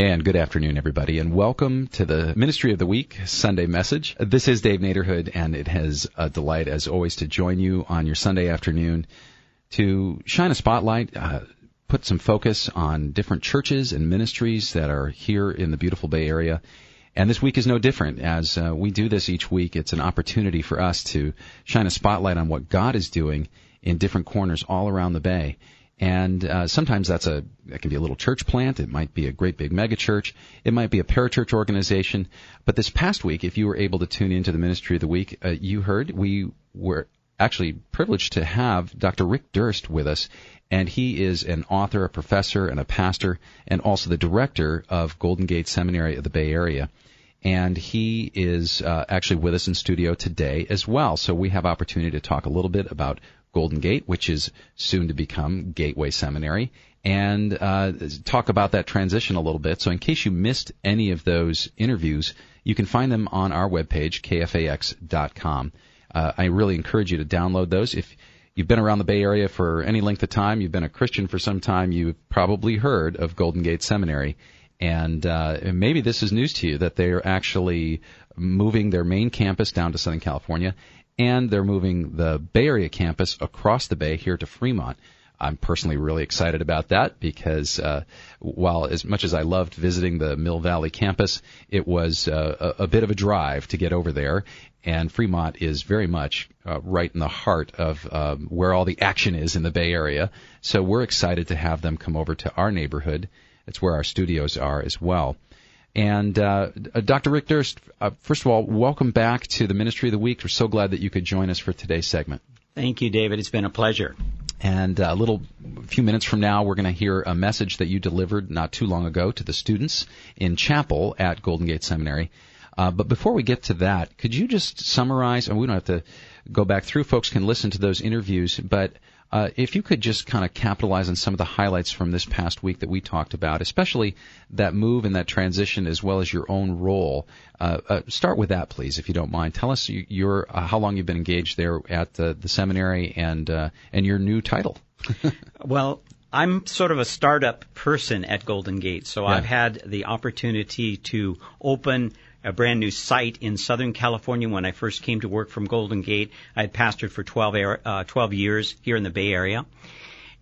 And good afternoon, everybody, and welcome to the Ministry of the Week Sunday message. This is Dave Naderhood, and it has a delight, as always, to join you on your Sunday afternoon to shine a spotlight, uh, put some focus on different churches and ministries that are here in the beautiful Bay Area. And this week is no different. As uh, we do this each week, it's an opportunity for us to shine a spotlight on what God is doing in different corners all around the Bay. And uh, sometimes that's a that can be a little church plant. It might be a great big mega church. It might be a parachurch organization. But this past week, if you were able to tune into the Ministry of the Week, uh, you heard we were actually privileged to have Dr. Rick Durst with us, and he is an author, a professor, and a pastor, and also the director of Golden Gate Seminary of the Bay Area. And he is uh, actually with us in studio today as well. So we have opportunity to talk a little bit about Golden Gate, which is soon to become Gateway Seminary, and uh, talk about that transition a little bit. So, in case you missed any of those interviews, you can find them on our webpage, kfax.com. Uh, I really encourage you to download those. If you've been around the Bay Area for any length of time, you've been a Christian for some time, you've probably heard of Golden Gate Seminary. And uh, maybe this is news to you that they're actually moving their main campus down to Southern California and they're moving the Bay Area campus across the bay here to Fremont. I'm personally really excited about that because uh, while as much as I loved visiting the Mill Valley campus, it was uh, a, a, bit of a drive to get over there. And Fremont is very much uh, right in the heart of um, where all the action is in the Bay Area. So we're excited to have them come over to our neighborhood. It's where our studios are as well. And uh, Dr. Rick Durst, uh, first of all, welcome back to the Ministry of the Week. We're so glad that you could join us for today's segment. Thank you, David. It's been a pleasure. And uh, a little a few minutes from now, we're going to hear a message that you delivered not too long ago to the students in chapel at Golden Gate Seminary. Uh, but before we get to that, could you just summarize? And we don't have to go back through. Folks can listen to those interviews, but uh, if you could just kind of capitalize on some of the highlights from this past week that we talked about, especially that move and that transition, as well as your own role. Uh, uh, start with that, please, if you don't mind. Tell us your uh, how long you've been engaged there at the, the seminary and uh, and your new title. well, I'm sort of a startup person at Golden Gate, so yeah. I've had the opportunity to open a brand new site in Southern California when I first came to work from Golden Gate. I had pastored for 12, uh, 12 years here in the Bay Area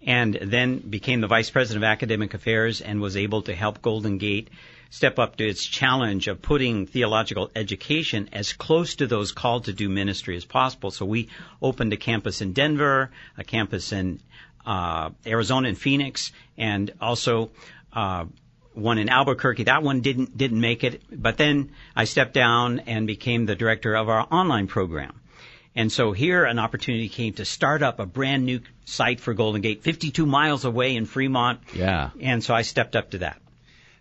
and then became the Vice President of Academic Affairs and was able to help Golden Gate step up to its challenge of putting theological education as close to those called to do ministry as possible. So we opened a campus in Denver, a campus in uh, Arizona and Phoenix, and also uh, one in Albuquerque. That one didn't didn't make it, but then I stepped down and became the director of our online program. And so here an opportunity came to start up a brand new site for Golden Gate, 52 miles away in Fremont. Yeah. And so I stepped up to that.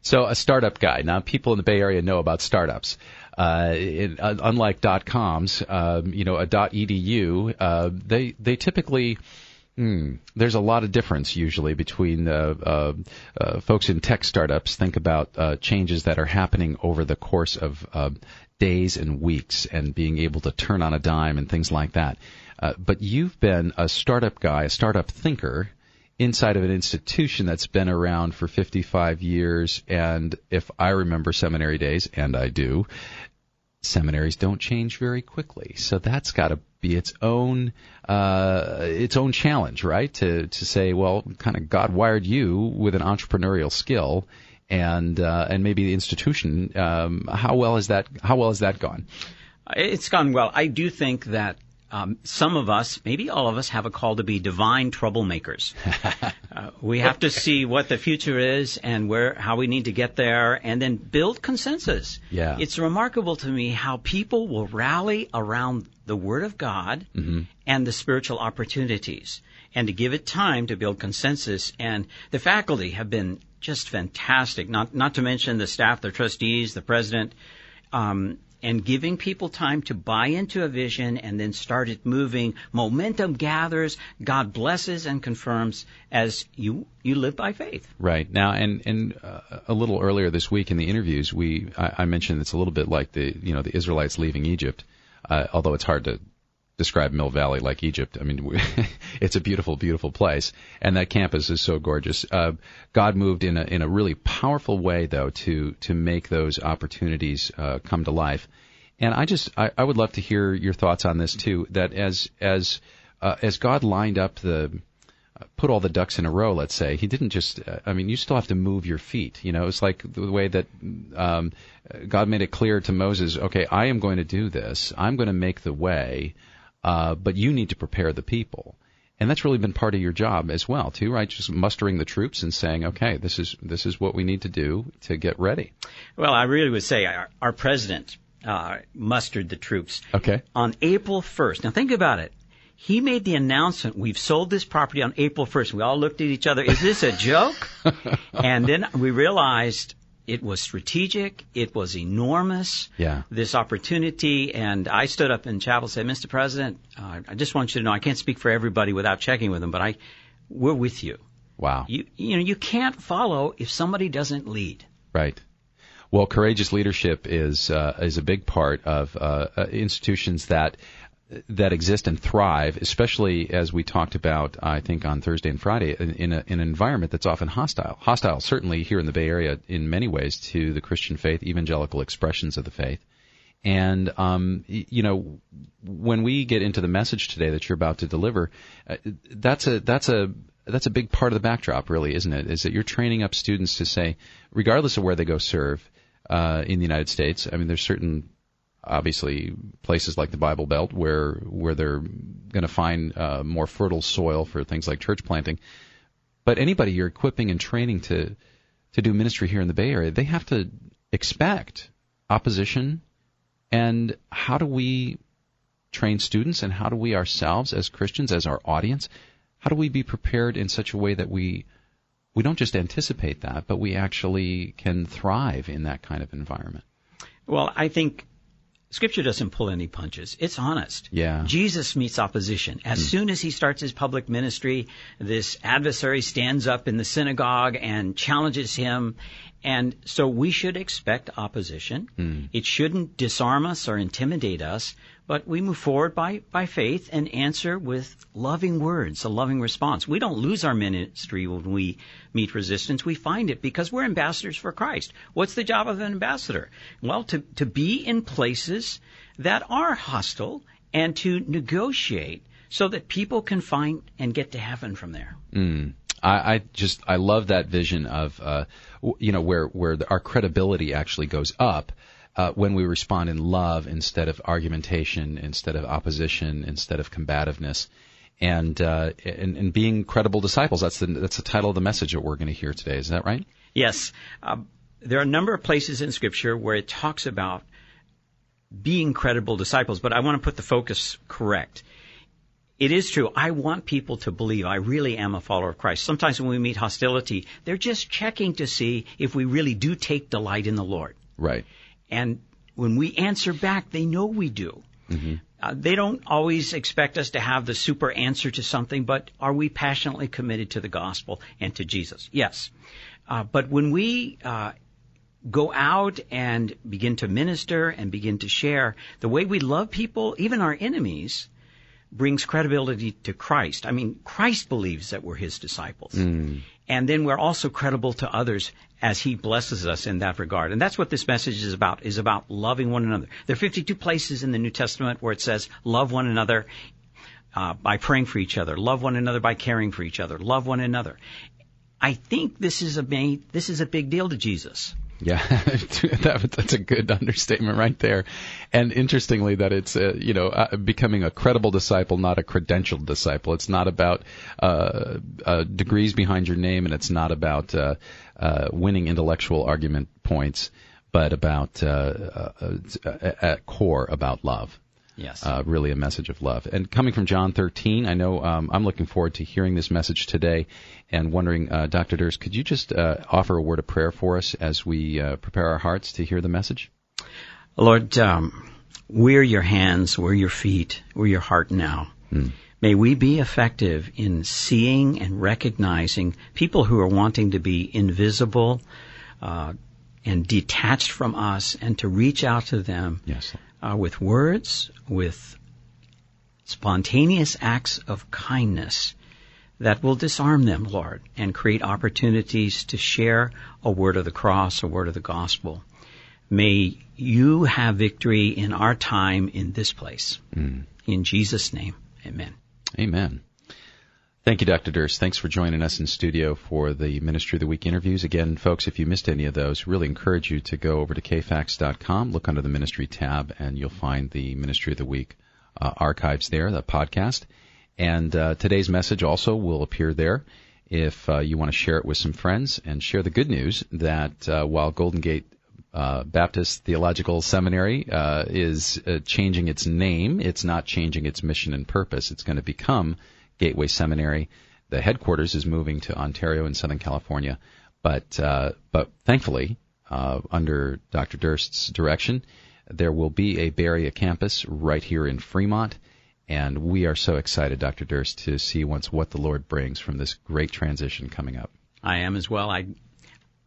So a startup guy. Now people in the Bay Area know about startups. Uh, it, uh, unlike dot coms, um, you know, a dot edu, uh, they they typically Hmm. There's a lot of difference usually between uh, uh, folks in tech startups think about uh, changes that are happening over the course of uh, days and weeks and being able to turn on a dime and things like that. Uh, but you've been a startup guy, a startup thinker inside of an institution that's been around for 55 years. And if I remember seminary days, and I do, seminaries don't change very quickly. So that's got to be its own uh, its own challenge, right? To to say, well, kind of God wired you with an entrepreneurial skill, and uh, and maybe the institution. Um, how well is that How well has that gone? It's gone well. I do think that um, some of us, maybe all of us, have a call to be divine troublemakers. uh, we have to see what the future is and where, how we need to get there, and then build consensus. Yeah. It's remarkable to me how people will rally around the Word of God mm-hmm. and the spiritual opportunities. and to give it time to build consensus. And the faculty have been just fantastic. Not not to mention the staff, the trustees, the president. Um, and giving people time to buy into a vision and then start it moving. Momentum gathers. God blesses and confirms as you you live by faith. Right now, and and uh, a little earlier this week in the interviews, we I, I mentioned it's a little bit like the you know the Israelites leaving Egypt, uh, although it's hard to describe Mill Valley like Egypt. I mean, it's a beautiful, beautiful place, and that campus is so gorgeous. Uh, God moved in a in a really powerful way, though, to to make those opportunities uh, come to life. And I just I, I would love to hear your thoughts on this too. That as as uh, as God lined up the put all the ducks in a row, let's say, he didn't just, uh, I mean, you still have to move your feet. You know, it's like the way that um, God made it clear to Moses, okay, I am going to do this. I'm going to make the way uh, but you need to prepare the people. And that's really been part of your job as well, too, right? Just mustering the troops and saying, okay, this is this is what we need to do to get ready. Well, I really would say our, our president uh, mustered the troops. Okay. On April 1st. Now think about it. He made the announcement, we've sold this property on April 1st. We all looked at each other, is this a joke? and then we realized it was strategic. It was enormous. Yeah. This opportunity, and I stood up in chapel and said, "Mr. President, uh, I just want you to know I can't speak for everybody without checking with them, but I, we're with you. Wow. You, you know, you can't follow if somebody doesn't lead. Right. Well, courageous leadership is uh, is a big part of uh, uh institutions that that exist and thrive, especially as we talked about, I think, on Thursday and Friday, in, in, a, in, an environment that's often hostile. Hostile, certainly here in the Bay Area, in many ways, to the Christian faith, evangelical expressions of the faith. And, um, you know, when we get into the message today that you're about to deliver, uh, that's a, that's a, that's a big part of the backdrop, really, isn't it? Is that you're training up students to say, regardless of where they go serve, uh, in the United States, I mean, there's certain obviously places like the Bible Belt where where they're going to find uh, more fertile soil for things like church planting. But anybody you're equipping and training to to do ministry here in the Bay Area, they have to expect opposition. And how do we train students, and how do we ourselves as Christians, as our audience, how do we be prepared in such a way that we we don't just anticipate that, but we actually can thrive in that kind of environment? Well, I think Scripture doesn't pull any punches. It's honest. Yeah. Jesus meets opposition. As mm. soon as he starts his public ministry, this adversary stands up in the synagogue and challenges him. And so we should expect opposition. Mm. It shouldn't disarm us or intimidate us, but we move forward by, by faith and answer with loving words, a loving response. We don't lose our ministry when we meet resistance. We find it because we're ambassadors for Christ. What's the job of an ambassador? Well, to, to be in places that are hostile and to negotiate so that people can find and get to heaven from there. Mm. I, I just I love that vision of uh, you know where where the, our credibility actually goes up uh, when we respond in love instead of argumentation, instead of opposition, instead of combativeness, and uh, and, and being credible disciples. That's the that's the title of the message that we're going to hear today. Is that right? Yes. Uh, there are a number of places in Scripture where it talks about being credible disciples, but I want to put the focus correct. It is true. I want people to believe I really am a follower of Christ. Sometimes when we meet hostility, they're just checking to see if we really do take delight in the Lord. Right. And when we answer back, they know we do. Mm-hmm. Uh, they don't always expect us to have the super answer to something, but are we passionately committed to the gospel and to Jesus? Yes. Uh, but when we uh, go out and begin to minister and begin to share, the way we love people, even our enemies, brings credibility to Christ. I mean, Christ believes that we're his disciples. Mm. And then we're also credible to others as he blesses us in that regard. And that's what this message is about, is about loving one another. There are 52 places in the New Testament where it says, love one another uh, by praying for each other, love one another by caring for each other, love one another. I think this is a this is a big deal to Jesus. Yeah, that, that's a good understatement right there. And interestingly, that it's uh, you know uh, becoming a credible disciple, not a credentialed disciple. It's not about uh, uh, degrees behind your name, and it's not about uh, uh, winning intellectual argument points, but about at core about love. Yes. Uh, really a message of love. And coming from John 13, I know um, I'm looking forward to hearing this message today and wondering, uh, Dr. Durst, could you just uh, offer a word of prayer for us as we uh, prepare our hearts to hear the message? Lord, um, we're your hands, we're your feet, we're your heart now. Mm. May we be effective in seeing and recognizing people who are wanting to be invisible uh, and detached from us and to reach out to them yes. Uh, with words, with spontaneous acts of kindness that will disarm them, Lord, and create opportunities to share a word of the cross, a word of the gospel. May you have victory in our time in this place. Mm. In Jesus' name, amen. Amen. Thank you, Dr. Durst. Thanks for joining us in studio for the Ministry of the Week interviews. Again, folks, if you missed any of those, really encourage you to go over to kfax.com, look under the Ministry tab, and you'll find the Ministry of the Week uh, archives there, the podcast. And uh, today's message also will appear there if uh, you want to share it with some friends and share the good news that uh, while Golden Gate uh, Baptist Theological Seminary uh, is changing its name. It's not changing its mission and purpose. It's going to become Gateway Seminary. The headquarters is moving to Ontario in Southern California, but uh, but thankfully, uh, under Dr. Durst's direction, there will be a Bay Area campus right here in Fremont. And we are so excited, Dr. Durst, to see once what the Lord brings from this great transition coming up. I am as well. I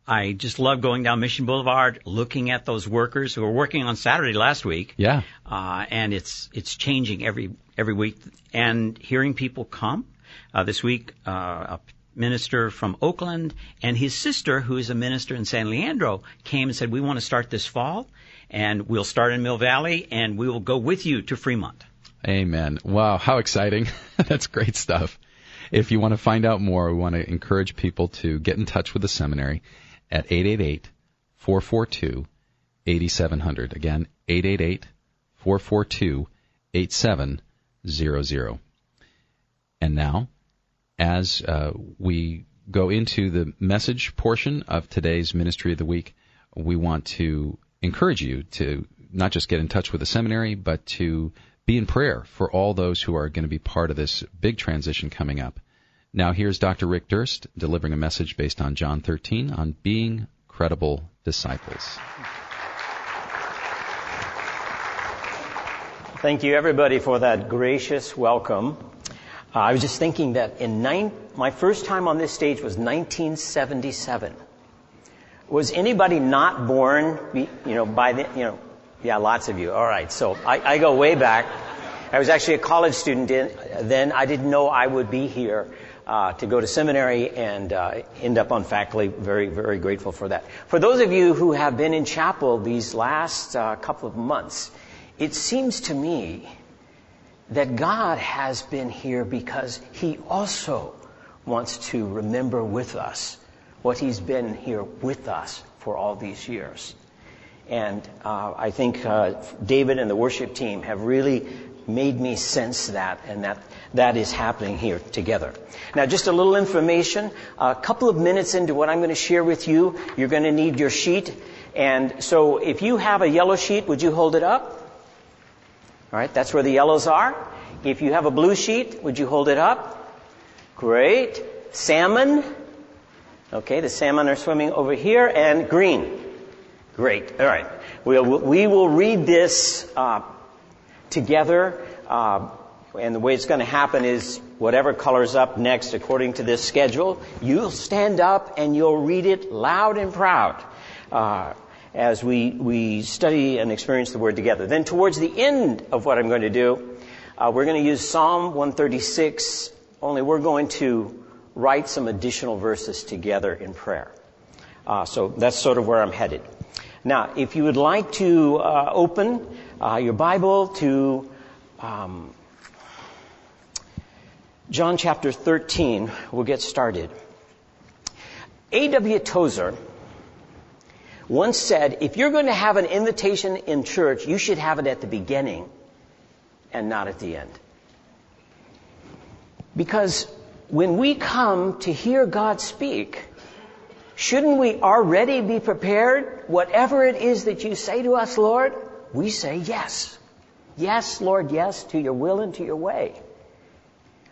I just love going down Mission Boulevard, looking at those workers who were working on Saturday last week. Yeah. Uh, and it's it's changing every every week, and hearing people come. Uh, this week, uh, a minister from Oakland and his sister, who is a minister in San Leandro, came and said, "We want to start this fall, and we'll start in Mill Valley, and we will go with you to Fremont." Amen. Wow, how exciting! That's great stuff. If you want to find out more, we want to encourage people to get in touch with the seminary at 888-442-8700. Again, 888-442-8700. And now, as uh, we go into the message portion of today's Ministry of the Week, we want to encourage you to not just get in touch with the seminary, but to be in prayer for all those who are going to be part of this big transition coming up. Now here's Dr. Rick Durst delivering a message based on John 13 on being credible disciples. Thank you everybody for that gracious welcome. Uh, I was just thinking that in nine, my first time on this stage was 1977. Was anybody not born, you know, by the, you know, yeah, lots of you. All right, so I, I go way back. I was actually a college student in, then. I didn't know I would be here uh, to go to seminary and uh, end up on faculty. Very, very grateful for that. For those of you who have been in chapel these last uh, couple of months, it seems to me that God has been here because He also wants to remember with us what He's been here with us for all these years. And uh, I think uh, David and the worship team have really made me sense that and that that is happening here together. Now, just a little information. A couple of minutes into what I'm going to share with you, you're going to need your sheet. And so if you have a yellow sheet, would you hold it up? All right, that's where the yellows are. If you have a blue sheet, would you hold it up? Great. Salmon. Okay, the salmon are swimming over here. And green. Great. All right. We'll, we will read this uh, together. Uh, and the way it's going to happen is whatever color's up next according to this schedule, you'll stand up and you'll read it loud and proud uh, as we, we study and experience the Word together. Then towards the end of what I'm going to do, uh, we're going to use Psalm 136, only we're going to write some additional verses together in prayer. Uh, so that's sort of where I'm headed. Now, if you would like to uh, open uh, your Bible to um, John chapter 13, we'll get started. A.W. Tozer once said, if you're going to have an invitation in church, you should have it at the beginning and not at the end. Because when we come to hear God speak, shouldn't we already be prepared? Whatever it is that you say to us, Lord, we say yes. Yes, Lord, yes, to your will and to your way.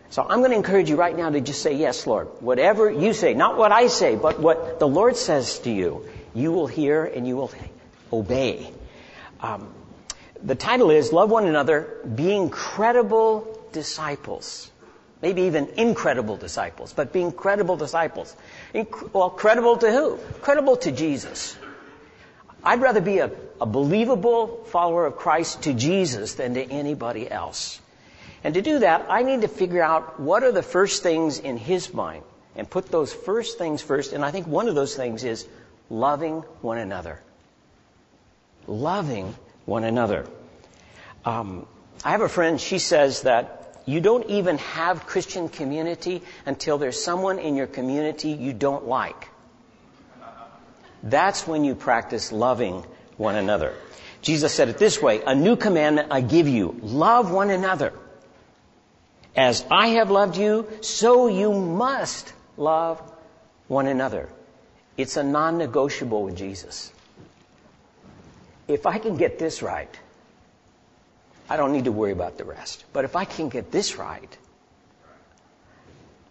So I'm going to encourage you right now to just say, Yes, Lord. Whatever you say, not what I say, but what the Lord says to you, you will hear and you will obey. Um, the title is Love One Another, Being Credible Disciples. Maybe even incredible disciples, but being credible disciples. Well, credible to who? Credible to Jesus. I'd rather be a, a believable follower of Christ to Jesus than to anybody else. And to do that, I need to figure out what are the first things in His mind and put those first things first. And I think one of those things is loving one another. Loving one another. Um, I have a friend, she says that you don't even have Christian community until there's someone in your community you don't like. That's when you practice loving one another. Jesus said it this way, a new commandment I give you, love one another. As I have loved you, so you must love one another. It's a non-negotiable with Jesus. If I can get this right, I don't need to worry about the rest. But if I can get this right,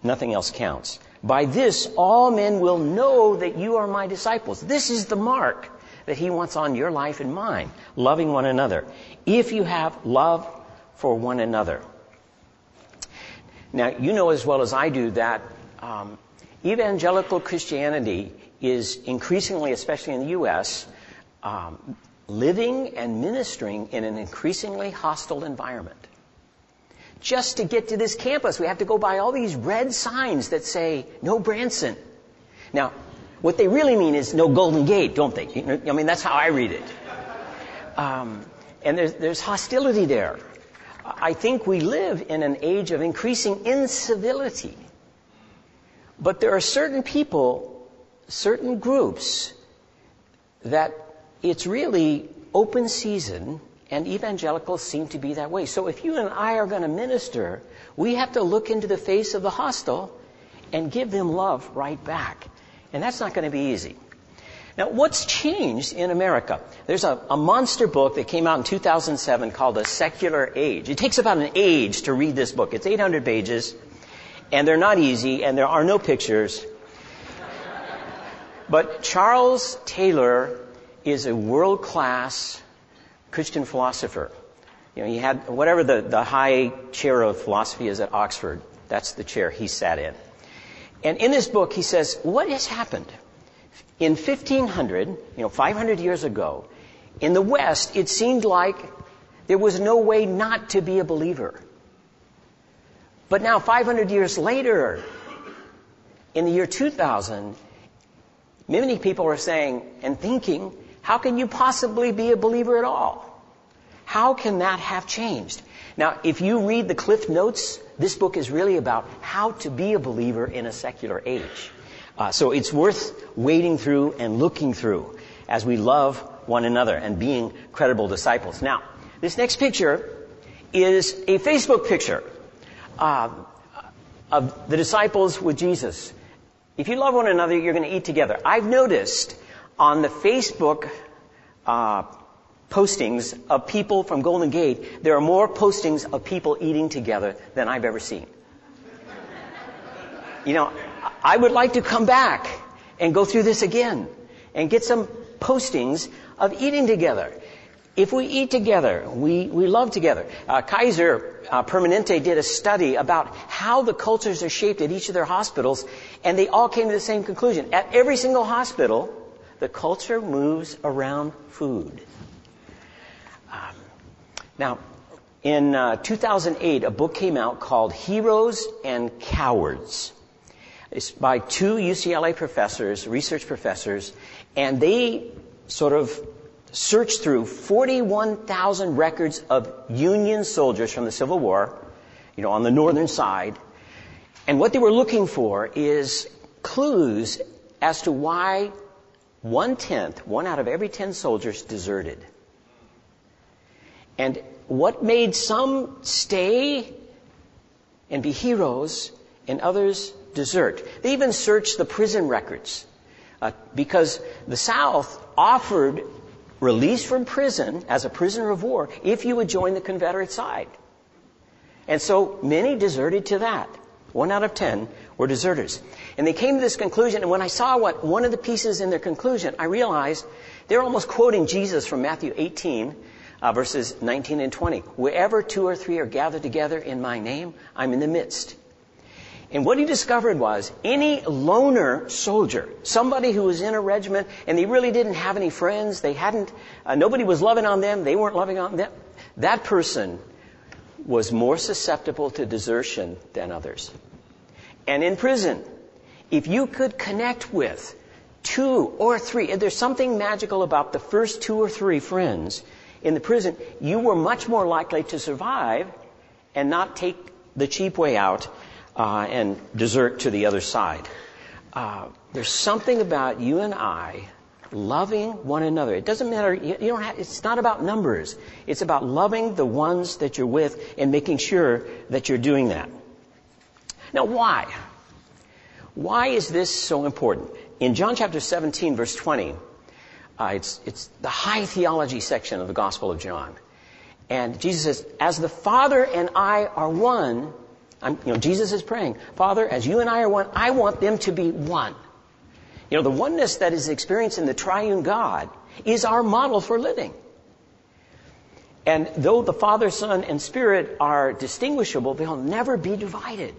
nothing else counts. By this, all men will know that you are my disciples. This is the mark that he wants on your life and mine, loving one another. If you have love for one another. Now, you know as well as I do that um, evangelical Christianity is increasingly, especially in the U.S., um, living and ministering in an increasingly hostile environment. Just to get to this campus, we have to go by all these red signs that say, no Branson. Now, what they really mean is no Golden Gate, don't they? I mean, that's how I read it. Um, and there's, there's hostility there. I think we live in an age of increasing incivility. But there are certain people, certain groups, that it's really open season, and evangelicals seem to be that way. So if you and I are going to minister, we have to look into the face of the hostile and give them love right back. And that's not going to be easy. Now, what's changed in America? There's a, a, monster book that came out in 2007 called A Secular Age. It takes about an age to read this book. It's 800 pages, and they're not easy, and there are no pictures. But Charles Taylor is a world class Christian philosopher. You know, he had whatever the, the high chair of philosophy is at Oxford. That's the chair he sat in. And in this book, he says, what has happened? In 1500, you know, 500 years ago, in the West, it seemed like there was no way not to be a believer. But now, 500 years later, in the year 2000, many people are saying and thinking, how can you possibly be a believer at all? How can that have changed? Now, if you read the Cliff Notes, this book is really about how to be a believer in a secular age. Uh, so it's worth wading through and looking through as we love one another and being credible disciples. Now, this next picture is a Facebook picture uh, of the disciples with Jesus. If you love one another, you're going to eat together. I've noticed on the Facebook uh, postings of people from Golden Gate, there are more postings of people eating together than I've ever seen. You know, I would like to come back and go through this again and get some postings of eating together. If we eat together, we, we love together. Uh, Kaiser uh, Permanente did a study about how the cultures are shaped at each of their hospitals, and they all came to the same conclusion. At every single hospital, the culture moves around food. Um, now, in uh, 2008, a book came out called Heroes and Cowards. It's by two UCLA professors, research professors, and they sort of searched through 41,000 records of Union soldiers from the Civil War, you know, on the northern side. And what they were looking for is clues as to why one tenth, one out of every ten soldiers deserted. And what made some stay and be heroes and others desert. They even searched the prison records uh, because the South offered release from prison as a prisoner of war if you would join the Confederate side. And so many deserted to that. One out of ten were deserters. And they came to this conclusion, and when I saw what one of the pieces in their conclusion, I realized they're almost quoting Jesus from Matthew 18, uh, verses 19 and 20. Wherever two or three are gathered together in my name, I'm in the midst. And what he discovered was any loner soldier, somebody who was in a regiment and they really didn't have any friends, they hadn't, uh, nobody was loving on them, they weren't loving on them, that person was more susceptible to desertion than others. And in prison, if you could connect with two or three, there's something magical about the first two or three friends in the prison, you were much more likely to survive and not take the cheap way out uh, and desert to the other side. Uh, there's something about you and I loving one another. It doesn't matter. You, don't have, it's not about numbers. It's about loving the ones that you're with and making sure that you're doing that. Now, why? Why is this so important? In John chapter 17, verse 20, uh, it's, it's the high theology section of the Gospel of John. And Jesus says, As the Father and I are one, I'm, you know, Jesus is praying, Father, as you and I are one, I want them to be one. You know, the oneness that is experienced in the triune God is our model for living. And though the Father, Son, and Spirit are distinguishable, they'll never be divided.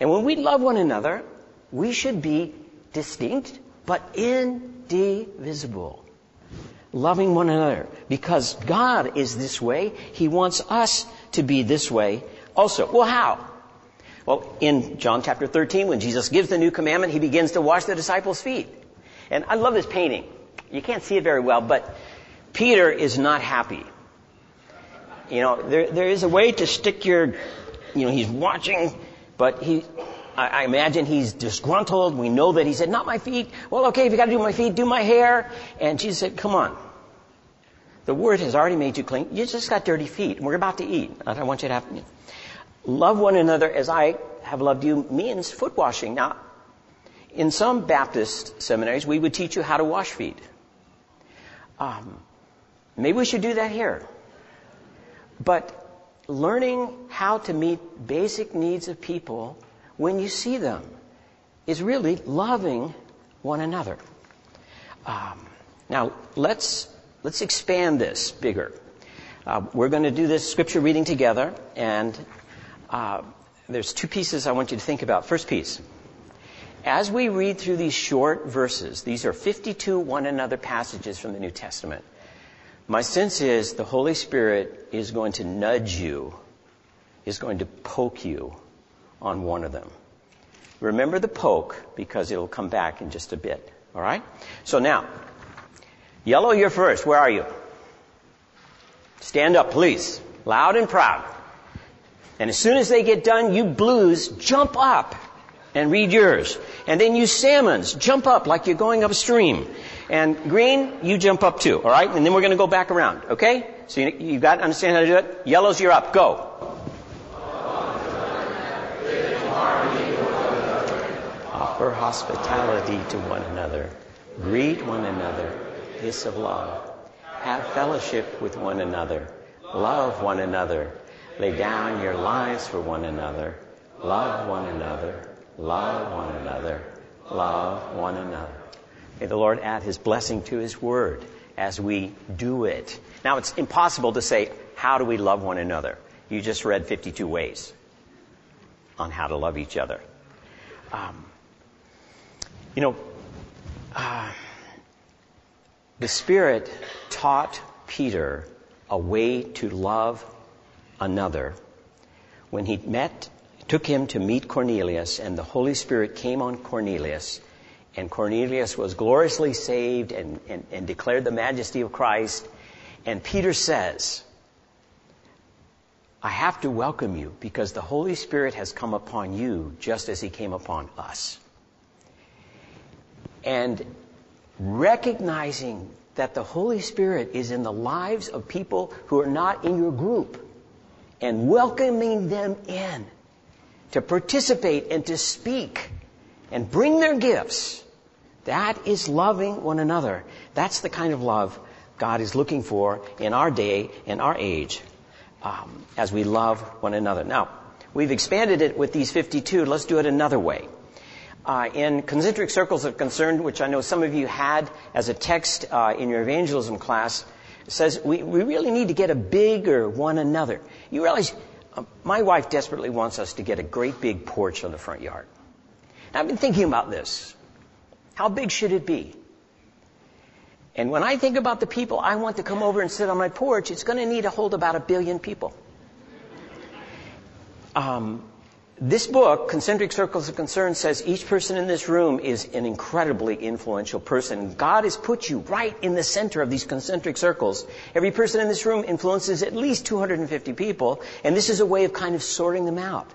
And when we love one another, we should be distinct, but indivisible. Loving one another. Because God is this way, He wants us to be this way also. Well, how? Well, in John chapter 13, when Jesus gives the new commandment, he begins to wash the disciples' feet. And I love this painting. You can't see it very well, but Peter is not happy. You know, there, there is a way to stick your, you know, he's watching, but he, I, I imagine he's disgruntled. We know that he said, not my feet. Well, okay, if you gotta do my feet, do my hair. And Jesus said, come on. The word has already made you clean. You just got dirty feet. We're about to eat. I don't want you to have, love one another as I have loved you means foot washing. Now, in some Baptist seminaries, we would teach you how to wash feet. Um, maybe we should do that here. But learning how to meet basic needs of people when you see them is really loving one another. Um, now, let's let's expand this bigger. Uh, we're going to do this scripture reading together, and uh, there's two pieces I want you to think about. First piece. As we read through these short verses, these are 52 one another passages from the New Testament. My sense is the Holy Spirit is going to nudge you, is going to poke you on one of them. Remember the poke because it'll come back in just a bit. All right? So now, yellow, you're first. Where are you? Stand up, please. Loud and proud. And as soon as they get done, you blues jump up and read yours. And then you salmons jump up like you're going upstream. And green, you jump up too, alright? And then we're gonna go back around, okay? So you, you got to understand how to do it? Yellows, you're up. Go. Offer hospitality to one another. Greet one another. Kiss of love. Have fellowship with one another. Love one another Lay down your lives for one another. Love one another. Love one another. Love one another. May the Lord add his blessing to his word as we do it. Now, it's impossible to say, how do we love one another? You just read 52 ways on how to love each other. Um, you know, uh, the Spirit taught Peter a way to love another, when he met, took him to meet Cornelius, and the Holy Spirit came on Cornelius, and Cornelius was gloriously saved and, and, and declared the majesty of Christ. And Peter says, I have to welcome you because the Holy Spirit has come upon you just as he came upon us. And recognizing that the Holy Spirit is in the lives of people who are not in your group and welcoming them in to participate and to speak and bring their gifts. That is loving one another. That's the kind of love God is looking for in our day and our age um, as we love one another. Now, we've expanded it with these 52. Let's do it another way. Uh, in concentric circles of concern, which I know some of you had as a text uh, in your evangelism class, says we, we really need to get a bigger one another. You realize uh, my wife desperately wants us to get a great big porch on the front yard. Now, I've been thinking about this. How big should it be? And when I think about the people I want to come over and sit on my porch, it's going to need to hold about a billion people. Um, this book, Concentric Circles of Concern, says each person in this room is an incredibly influential person. God has put you right in the center of these concentric circles. Every person in this room influences at least 250 people, and this is a way of kind of sorting them out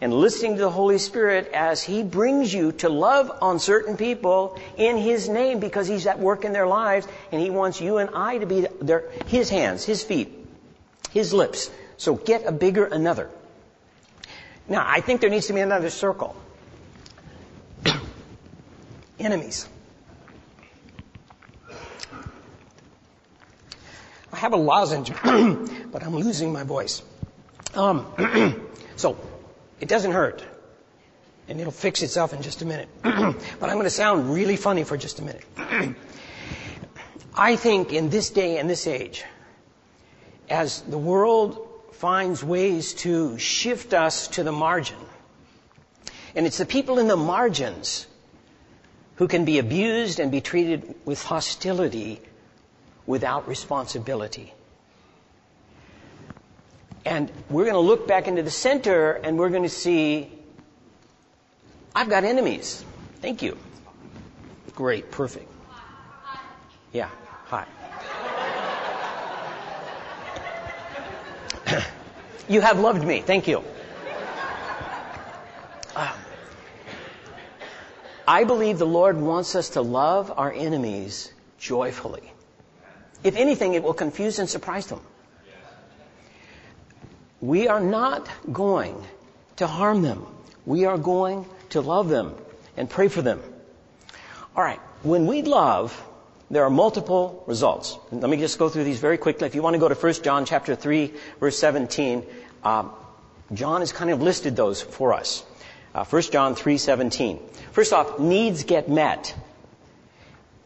and listening to the Holy Spirit as He brings you to love on certain people in His name because He's at work in their lives and He wants you and I to be their, His hands, His feet, His lips. So get a bigger another. Now, I think there needs to be another circle. Enemies. I have a lozenge, but I'm losing my voice. Um, so, it doesn't hurt. And it'll fix itself in just a minute. but I'm going to sound really funny for just a minute. I think in this day and this age, as the world finds ways to shift us to the margin, and it's the people in the margins who can be abused and be treated with hostility without responsibility. And we're going to look back into the center and we're going to see, I've got enemies. Thank you. Great, perfect. Yeah, hi. You have loved me. Thank you. Uh, I believe the Lord wants us to love our enemies joyfully. If anything, it will confuse and surprise them. We are not going to harm them. We are going to love them and pray for them. All right. When we love, there are multiple results. Let me just go through these very quickly. If you want to go to 1 John chapter 3, verse 17, um, John has kind of listed those for us. Uh, 1 John 3:17. First off, needs get met.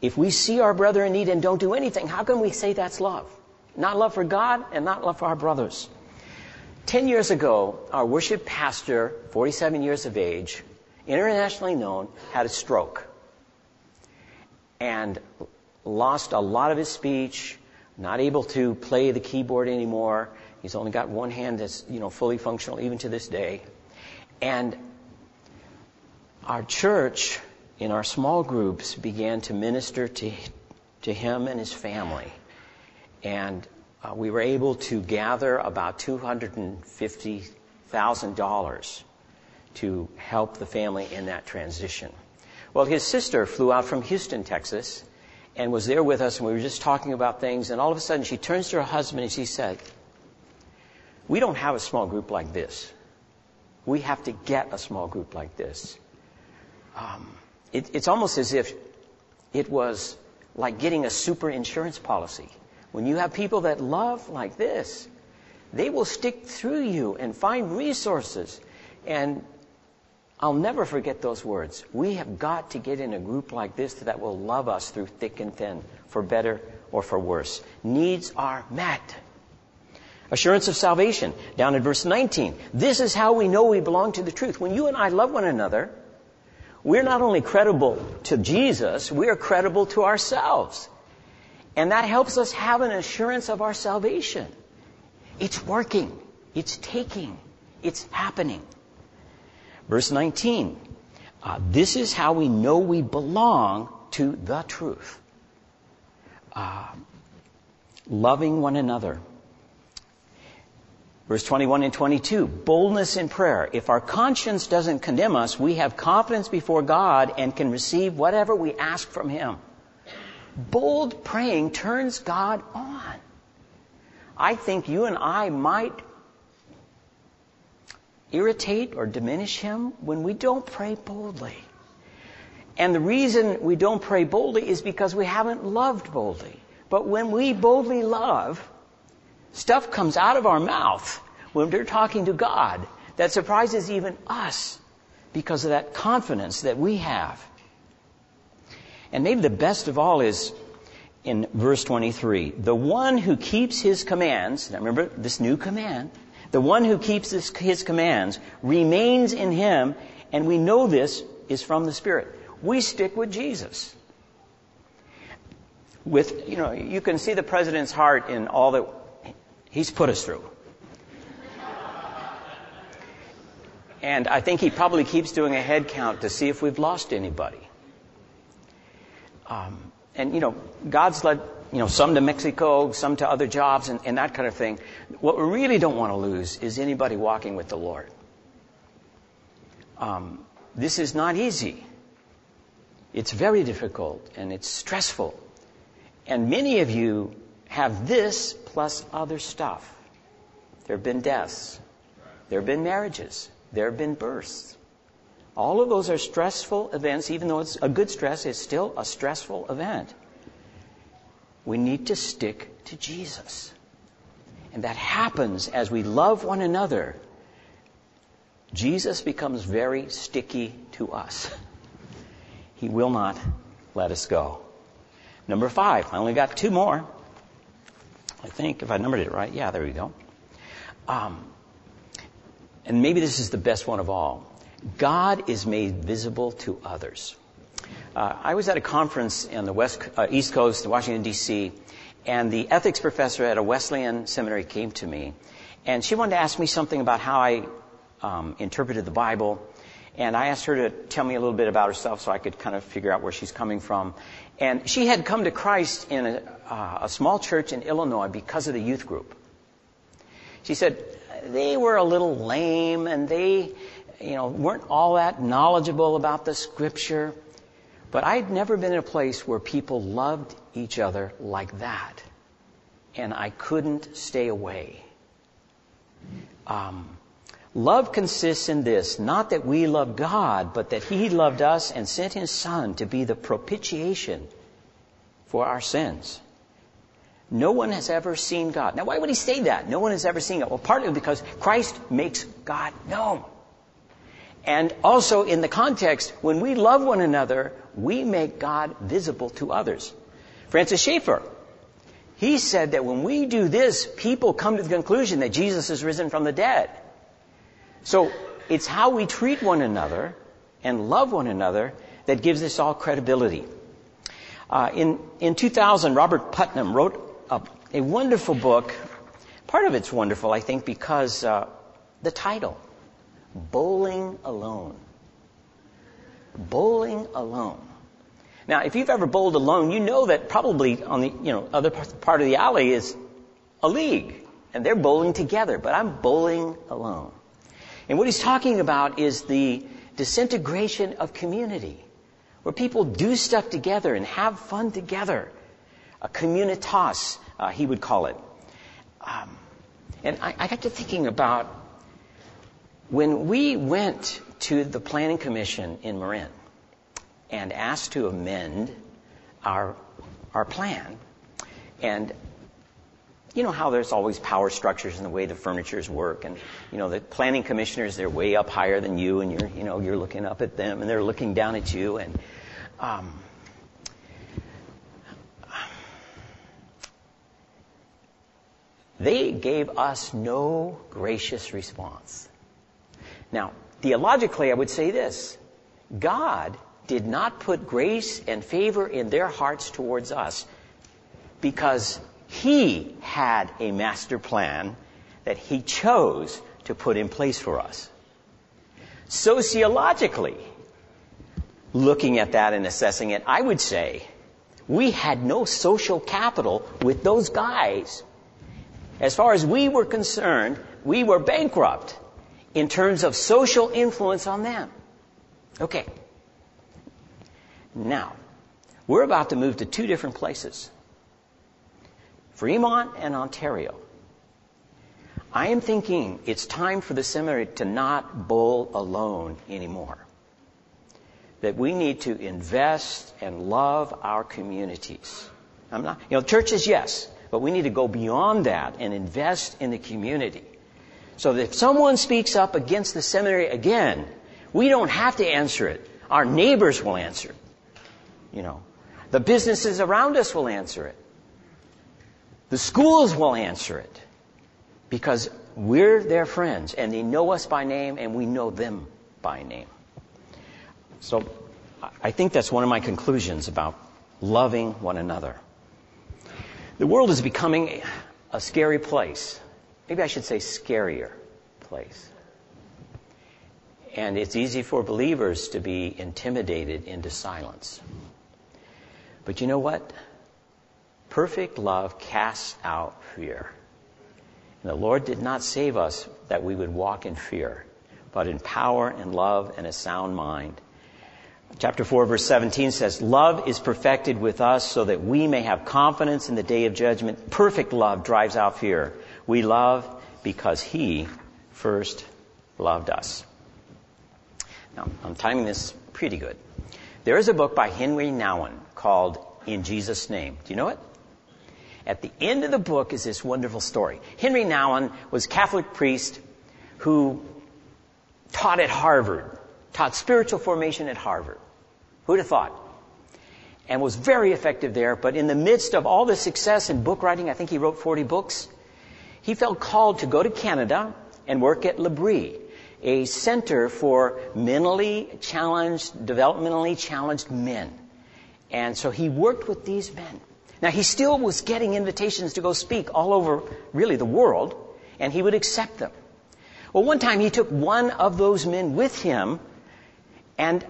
If we see our brother in need and don't do anything, how can we say that's love? Not love for God and not love for our brothers. Ten years ago, our worship pastor, 47 years of age, internationally known, had a stroke and lost a lot of his speech, not able to play the keyboard anymore. He's only got one hand that's, you know, fully functional even to this day. And our church, in our small groups, began to minister to, to him and his family. And uh, we were able to gather about $250,000 to help the family in that transition. Well, his sister flew out from Houston, Texas, and was there with us, and we were just talking about things, and all of a sudden she turns to her husband and she said, We don't have a small group like this. We have to get a small group like this. Um, it, it's almost as if it was like getting a super insurance policy. When you have people that love like this, they will stick through you and find resources. And I'll never forget those words. We have got to get in a group like this that will love us through thick and thin, for better or for worse. Needs are met. Assurance of salvation, down in verse 19. This is how we know we belong to the truth. When you and I love one another, we're not only credible to Jesus, we are credible to ourselves. And that helps us have an assurance of our salvation. It's working. It's taking. It's happening. Verse 19. Uh, this is how we know we belong to the truth. Uh, loving one another. Verse 21 and 22, boldness in prayer. If our conscience doesn't condemn us, we have confidence before God and can receive whatever we ask from Him bold praying turns God on. I think you and I might irritate or diminish Him when we don't pray boldly. And the reason we don't pray boldly is because we haven't loved boldly. But when we boldly love, stuff comes out of our mouth when we're talking to God that surprises even us because of that confidence that we have. And maybe the best of all is in verse 23. The one who keeps his commands, now remember this new command, the one who keeps his, his commands remains in him, and we know this is from the Spirit. We stick with Jesus. With, you know, you can see the president's heart in all that he's put us through. And I think he probably keeps doing a head count to see if we've lost anybody. Um, and you know, God's led you know some to Mexico, some to other jobs, and, and that kind of thing. What we really don't want to lose is anybody walking with the Lord. Um, this is not easy. It's very difficult and it's stressful. And many of you have this plus other stuff. There have been deaths. There have been marriages. There have been births. All of those are stressful events, even though it's a good stress, it's still a stressful event. We need to stick to Jesus. And that happens as we love one another. Jesus becomes very sticky to us. He will not let us go. Number five, I only got two more. I think, if I numbered it right. Yeah, there we go. Um, and maybe this is the best one of all. God is made visible to others. Uh, I was at a conference in the West, uh, East Coast, Washington, D.C., and the ethics professor at a Wesleyan seminary came to me, and she wanted to ask me something about how I um, interpreted the Bible. And I asked her to tell me a little bit about herself so I could kind of figure out where she's coming from. And she had come to Christ in a, uh, a small church in Illinois because of the youth group. She said, they were a little lame and they, you know, weren't all that knowledgeable about the scripture. But I'd never been in a place where people loved each other like that. And I couldn't stay away. Um, love consists in this, not that we love God, but that He loved us and sent His Son to be the propitiation for our sins. No one has ever seen God. Now, why would he say that? No one has ever seen God. Well, partly because Christ makes God known. And also in the context, when we love one another, we make God visible to others. Francis Schaeffer, he said that when we do this, people come to the conclusion that Jesus is risen from the dead. So it's how we treat one another and love one another that gives us all credibility. Uh, in, in 2000, Robert Putnam wrote a, a wonderful book. Part of it's wonderful, I think, because uh, the title, Bowling Alone. Bowling Alone. Now, if you've ever bowled alone, you know that probably on the you know other part of the alley is a league, and they're bowling together. But I'm bowling alone. And what he's talking about is the disintegration of community, where people do stuff together and have fun together a communitas, uh, he would call it. Um, and I, I got to thinking about when we went to the Planning Commission in Marin and asked to amend our, our plan, and you know how there's always power structures in the way the furnitures work and you know the planning commissioners they're way up higher than you and you're you know you're looking up at them and they're looking down at you and um, They gave us no gracious response. Now, theologically, I would say this. God did not put grace and favor in their hearts towards us because He had a master plan that He chose to put in place for us. Sociologically, looking at that and assessing it, I would say we had no social capital with those guys as far as we were concerned, we were bankrupt in terms of social influence on them. Okay. Now, we're about to move to two different places. Fremont and Ontario. I am thinking it's time for the seminary to not bowl alone anymore. That we need to invest and love our communities. I'm not, you know, churches, yes, but we need to go beyond that and invest in the community. So that if someone speaks up against the seminary again, we don't have to answer it. Our neighbors will answer it. You know, the businesses around us will answer it. The schools will answer it. Because we're their friends and they know us by name and we know them by name. So I think that's one of my conclusions about loving one another. The world is becoming a scary place. Maybe I should say scarier place. And it's easy for believers to be intimidated into silence. But you know what? Perfect love casts out fear. And the Lord did not save us that we would walk in fear, but in power and love and a sound mind. Chapter 4 verse 17 says, Love is perfected with us so that we may have confidence in the day of judgment. Perfect love drives out fear. We love because He first loved us. Now, I'm timing this pretty good. There is a book by Henri Nouwen called In Jesus' Name. Do you know it? At the end of the book is this wonderful story. Henri Nouwen was a Catholic priest who taught at Harvard, taught spiritual formation at Harvard. Who'd have thought? And was very effective there, but in the midst of all the success in book writing, I think he wrote 40 books, he felt called to go to Canada and work at L'Abri, a center for mentally challenged, developmentally challenged men. And so he worked with these men. Now he still was getting invitations to go speak all over really the world, and he would accept them. Well, one time he took one of those men with him, and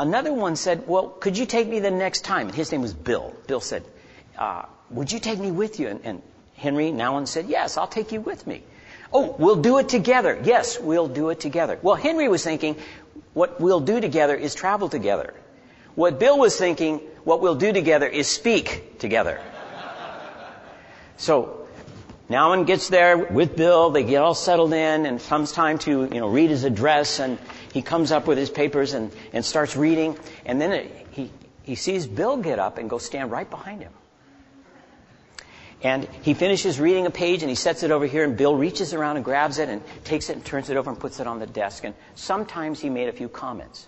Another one said, well, could you take me the next time? And his name was Bill. Bill said, uh, would you take me with you? And, and Henri Nouwen said, yes, I'll take you with me. Oh, we'll do it together. Yes, we'll do it together. Well, Henri was thinking, what we'll do together is travel together. What Bill was thinking, what we'll do together is speak together. So, Nouwen gets there with Bill, they get all settled in, and comes time to, you know, read his address, and he comes up with his papers and, and starts reading, and then it, he, he sees Bill get up and go stand right behind him. And he finishes reading a page and he sets it over here and Bill reaches around and grabs it and takes it and turns it over and puts it on the desk. And sometimes he made a few comments.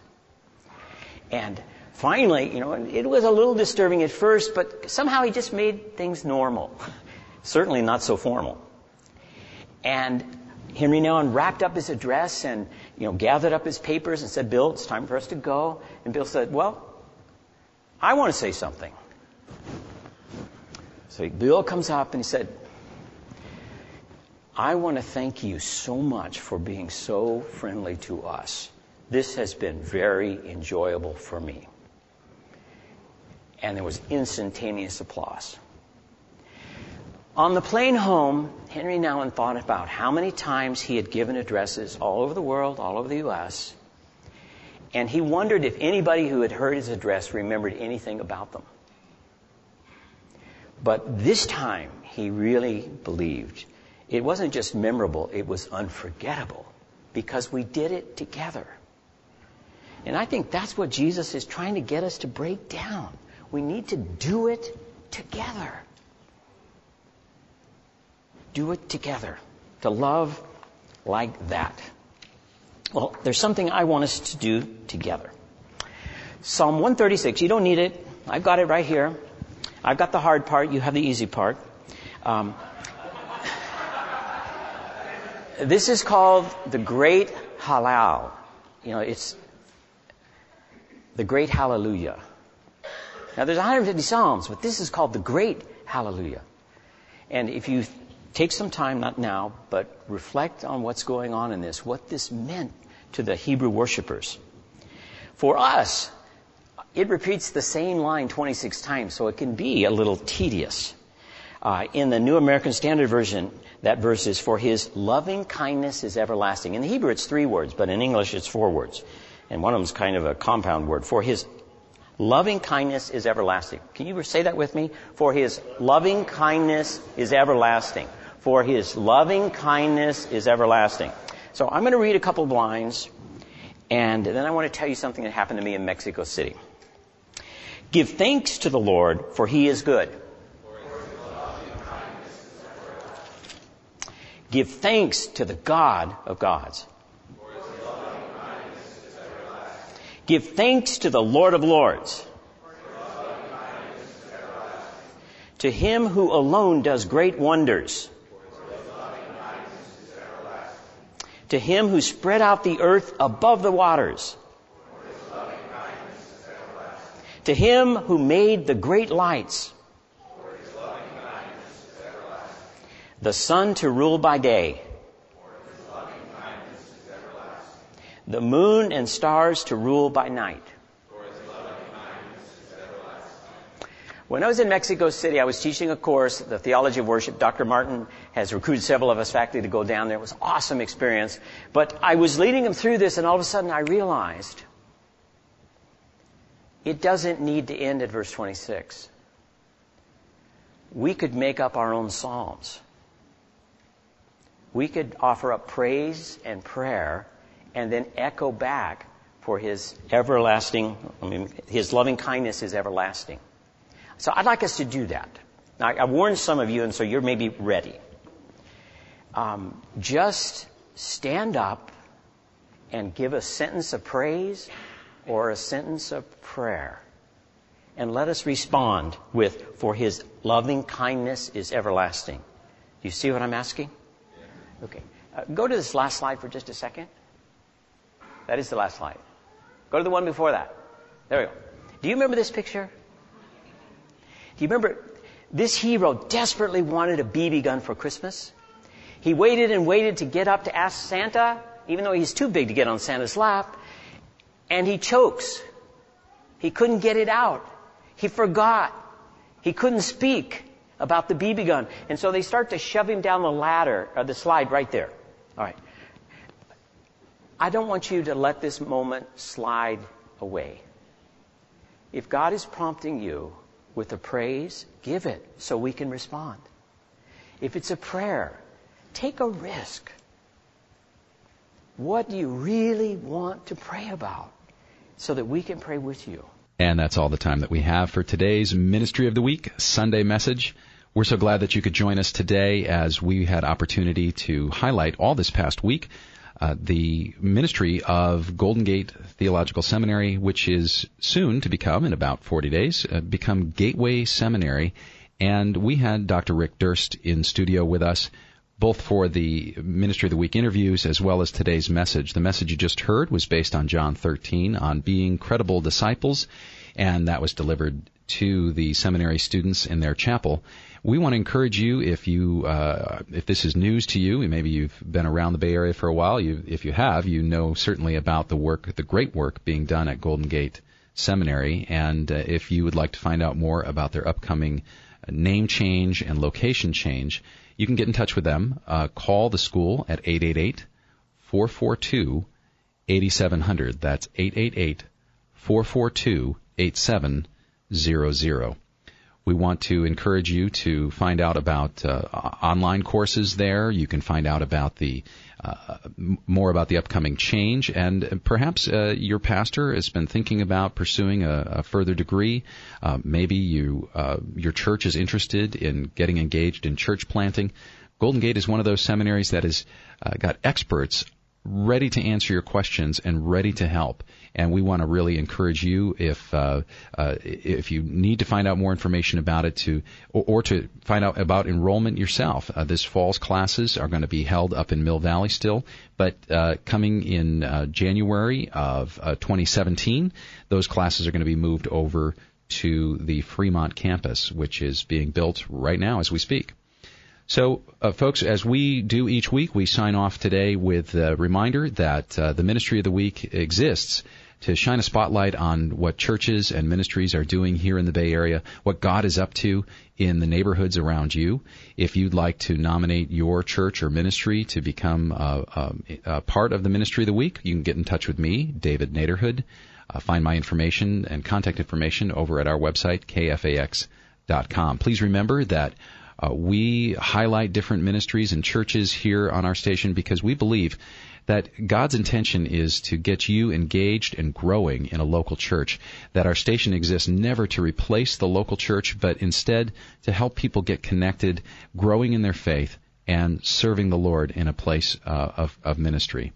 And finally, you know, it was a little disturbing at first, but somehow he just made things normal. Certainly not so formal. And Henri Nouwen wrapped up his address and, you know, gathered up his papers and said, Bill, it's time for us to go. And Bill said, well, I want to say something. So Bill comes up and he said, I want to thank you so much for being so friendly to us. This has been very enjoyable for me. And there was instantaneous applause. On the plane home, Henri Nouwen thought about how many times he had given addresses all over the world, all over the U.S., and he wondered if anybody who had heard his address remembered anything about them. But this time, he really believed it wasn't just memorable, it was unforgettable because we did it together. And I think that's what Jesus is trying to get us to break down. We need to do it together do it together. To love like that. Well, there's something I want us to do together. Psalm 136, you don't need it. I've got it right here. I've got the hard part, you have the easy part. Um, this is called the Great Hallel. You know, it's the Great Hallelujah. Now there's 150 Psalms, but this is called the Great Hallelujah. And if you take some time, not now, but reflect on what's going on in this, what this meant to the Hebrew worshippers. For us, it repeats the same line 26 times, so it can be a little tedious. Uh, in the New American Standard Version, that verse is, For his loving kindness is everlasting. In the Hebrew, it's three words, but in English, it's four words. And one of them is kind of a compound word. For his loving kindness is everlasting. Can you say that with me? For his loving kindness is everlasting for his loving kindness is everlasting. So I'm going to read a couple of lines, and then I want to tell you something that happened to me in Mexico City. Give thanks to the Lord, for he is good. Give thanks to the God of gods. Give thanks to the Lord of lords. To him who alone does great wonders. To him who spread out the earth above the waters. To him who made the great lights. The sun to rule by day. The moon and stars to rule by night. When I was in Mexico City, I was teaching a course, the theology of worship. Dr. Martin has recruited several of us faculty to go down there. It was an awesome experience. But I was leading them through this, and all of a sudden I realized it doesn't need to end at verse 26. We could make up our own psalms. We could offer up praise and prayer and then echo back for his everlasting, I mean, his loving kindness is everlasting. So I'd like us to do that. Now, I warned some of you, and so you're maybe ready. Um, just stand up and give a sentence of praise or a sentence of prayer. And let us respond with, For his loving kindness is everlasting. Do you see what I'm asking? Okay. Uh, go to this last slide for just a second. That is the last slide. Go to the one before that. There we go. Do you remember this picture? Do you remember this hero desperately wanted a BB gun for Christmas? He waited and waited to get up to ask Santa, even though he's too big to get on Santa's lap, and he chokes. He couldn't get it out. He forgot. He couldn't speak about the BB gun. And so they start to shove him down the ladder, or the slide right there. All right. I don't want you to let this moment slide away. If God is prompting you with a praise, give it so we can respond. If it's a prayer, take a risk. What do you really want to pray about so that we can pray with you? And that's all the time that we have for today's Ministry of the Week Sunday message. We're so glad that you could join us today as we had opportunity to highlight all this past week uh, the ministry of Golden Gate Theological Seminary, which is soon to become, in about 40 days, uh, become Gateway Seminary. And we had Dr. Rick Durst in studio with us, both for the Ministry of the Week interviews as well as today's message. The message you just heard was based on John 13 on being credible disciples, and that was delivered to the seminary students in their chapel. We want to encourage you if you uh, if this is news to you, maybe you've been around the Bay Area for a while. You, if you have, you know certainly about the work, the great work being done at Golden Gate Seminary. And uh, if you would like to find out more about their upcoming name change and location change, you can get in touch with them. Uh, call the school at 888 442 8700. That's 888 442 8700. We want to encourage you to find out about uh, online courses there. You can find out about the uh, more about the upcoming change, and perhaps uh, your pastor has been thinking about pursuing a, a further degree. Uh, maybe you uh, your church is interested in getting engaged in church planting. Golden Gate is one of those seminaries that has uh, got experts ready to answer your questions and ready to help. And we want to really encourage you if uh, uh, if you need to find out more information about it to or, or to find out about enrollment yourself. Uh, this fall's classes are going to be held up in Mill Valley still, but uh, coming in uh, January of uh, 2017, those classes are going to be moved over to the Fremont campus, which is being built right now as we speak. So, uh, folks, as we do each week, we sign off today with a reminder that uh, the Ministry of the Week exists to shine a spotlight on what churches and ministries are doing here in the Bay Area, what God is up to in the neighborhoods around you. If you'd like to nominate your church or ministry to become uh, um, a part of the Ministry of the Week, you can get in touch with me, David Naderhood. Uh, find my information and contact information over at our website, kfax.com. Please remember that uh, we highlight different ministries and churches here on our station because we believe that God's intention is to get you engaged and growing in a local church. That our station exists never to replace the local church, but instead to help people get connected, growing in their faith, and serving the Lord in a place uh, of, of ministry.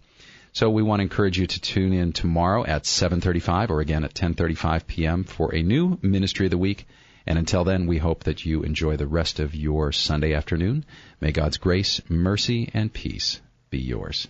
So we want to encourage you to tune in tomorrow at 7:35 or again at 10:35 p.m. for a new Ministry of the Week. And until then, we hope that you enjoy the rest of your Sunday afternoon. May God's grace, mercy, and peace be yours.